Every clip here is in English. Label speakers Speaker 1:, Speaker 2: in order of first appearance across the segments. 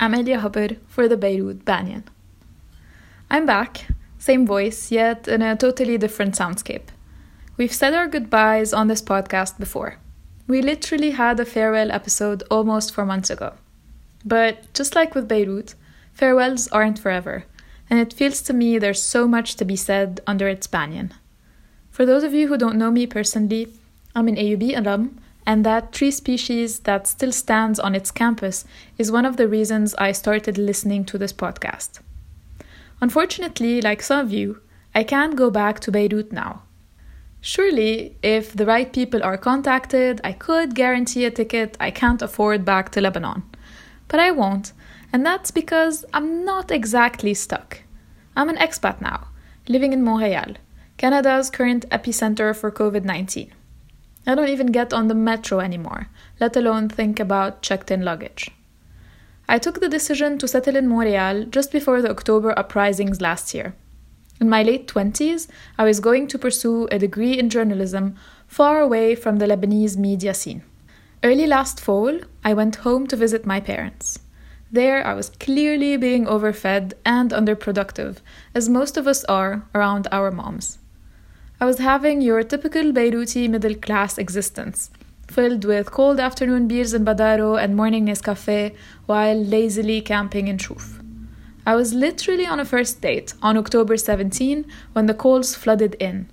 Speaker 1: Elia Haber for the Beirut Banyan. I'm back, same voice, yet in a totally different soundscape. We've said our goodbyes on this podcast before. We literally had a farewell episode almost four months ago. But just like with Beirut, farewells aren't forever, and it feels to me there's so much to be said under its banyan. For those of you who don't know me personally, I'm an AUB alum, and that tree species that still stands on its campus is one of the reasons I started listening to this podcast. Unfortunately, like some of you, I can't go back to Beirut now. Surely, if the right people are contacted, I could guarantee a ticket I can't afford back to Lebanon. But I won't, and that's because I'm not exactly stuck. I'm an expat now, living in Montreal, Canada's current epicenter for COVID 19. I don't even get on the metro anymore, let alone think about checked in luggage. I took the decision to settle in Montreal just before the October uprisings last year. In my late 20s, I was going to pursue a degree in journalism far away from the Lebanese media scene. Early last fall, I went home to visit my parents. There, I was clearly being overfed and underproductive, as most of us are around our moms. I was having your typical Beiruti middle class existence filled with cold afternoon beers in Badaro and morning Nescafe while lazily camping in Shuf. I was literally on a first date on October 17 when the calls flooded in,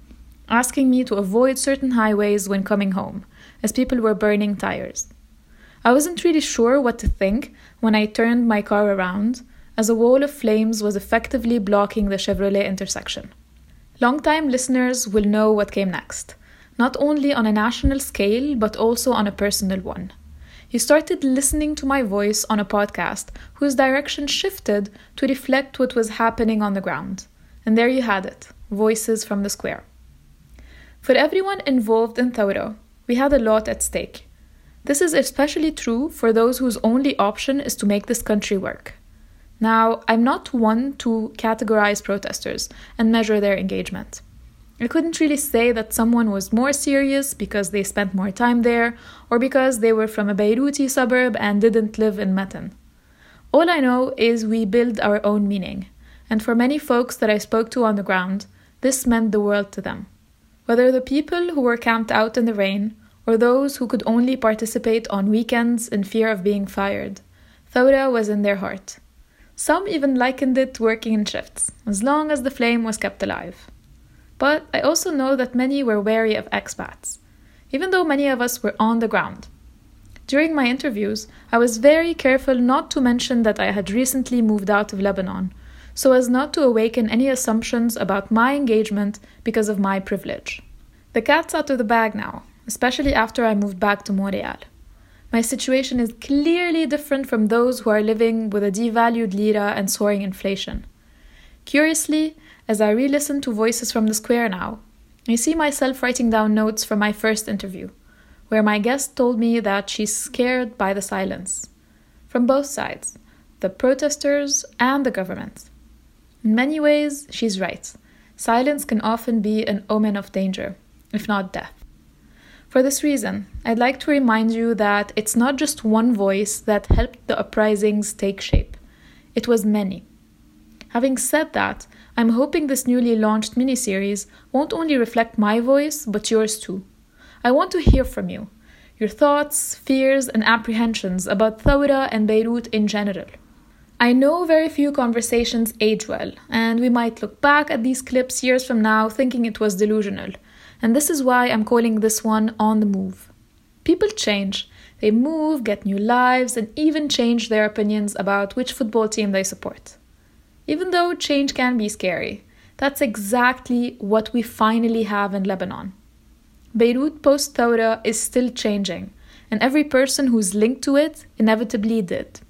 Speaker 1: asking me to avoid certain highways when coming home, as people were burning tires. I wasn't really sure what to think when I turned my car around, as a wall of flames was effectively blocking the Chevrolet intersection. Longtime listeners will know what came next not only on a national scale, but also on a personal one. You started listening to my voice on a podcast whose direction shifted to reflect what was happening on the ground. And there you had it voices from the square. For everyone involved in Thawra, we had a lot at stake. This is especially true for those whose only option is to make this country work. Now, I'm not one to categorize protesters and measure their engagement. I couldn't really say that someone was more serious because they spent more time there or because they were from a Beiruti suburb and didn't live in Matan. All I know is we build our own meaning, and for many folks that I spoke to on the ground, this meant the world to them. Whether the people who were camped out in the rain or those who could only participate on weekends in fear of being fired, Thawra was in their heart. Some even likened it to working in shifts, as long as the flame was kept alive. But I also know that many were wary of expats, even though many of us were on the ground. During my interviews, I was very careful not to mention that I had recently moved out of Lebanon, so as not to awaken any assumptions about my engagement because of my privilege. The cat's out of the bag now, especially after I moved back to Montreal. My situation is clearly different from those who are living with a devalued lira and soaring inflation. Curiously, as I re listen to voices from the square now, I see myself writing down notes from my first interview, where my guest told me that she's scared by the silence. From both sides, the protesters and the government. In many ways, she's right. Silence can often be an omen of danger, if not death. For this reason, I'd like to remind you that it's not just one voice that helped the uprisings take shape, it was many. Having said that, I'm hoping this newly launched miniseries won't only reflect my voice, but yours too. I want to hear from you, your thoughts, fears, and apprehensions about Thawra and Beirut in general. I know very few conversations age well, and we might look back at these clips years from now thinking it was delusional, and this is why I'm calling this one On the Move. People change, they move, get new lives, and even change their opinions about which football team they support. Even though change can be scary, that's exactly what we finally have in Lebanon. Beirut post Thawra is still changing, and every person who's linked to it inevitably did.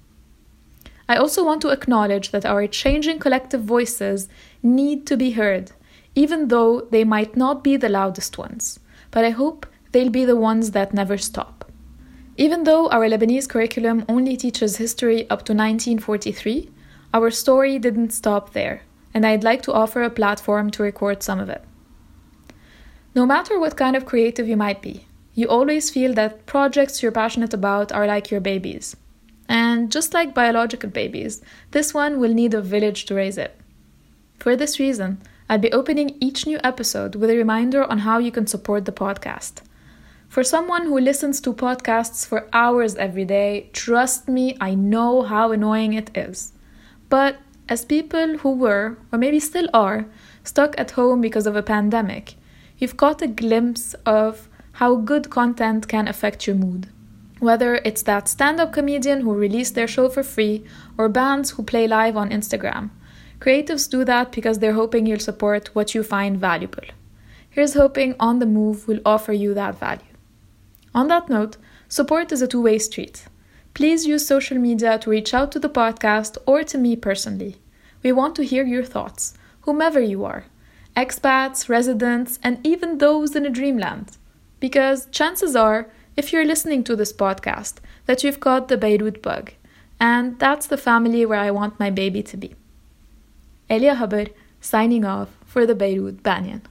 Speaker 1: I also want to acknowledge that our changing collective voices need to be heard, even though they might not be the loudest ones, but I hope they'll be the ones that never stop. Even though our Lebanese curriculum only teaches history up to 1943, our story didn't stop there, and I'd like to offer a platform to record some of it. No matter what kind of creative you might be, you always feel that projects you're passionate about are like your babies. And just like biological babies, this one will need a village to raise it. For this reason, I'll be opening each new episode with a reminder on how you can support the podcast. For someone who listens to podcasts for hours every day, trust me, I know how annoying it is. But as people who were, or maybe still are, stuck at home because of a pandemic, you've caught a glimpse of how good content can affect your mood. Whether it's that stand up comedian who released their show for free or bands who play live on Instagram. Creatives do that because they're hoping you'll support what you find valuable. Here's hoping On the Move will offer you that value. On that note, support is a two way street. Please use social media to reach out to the podcast or to me personally. We want to hear your thoughts, whomever you are expats, residents, and even those in a dreamland. Because chances are if you're listening to this podcast, that you've got the Beirut bug. And that's the family where I want my baby to be. Elia Haber, signing off for the Beirut Banyan.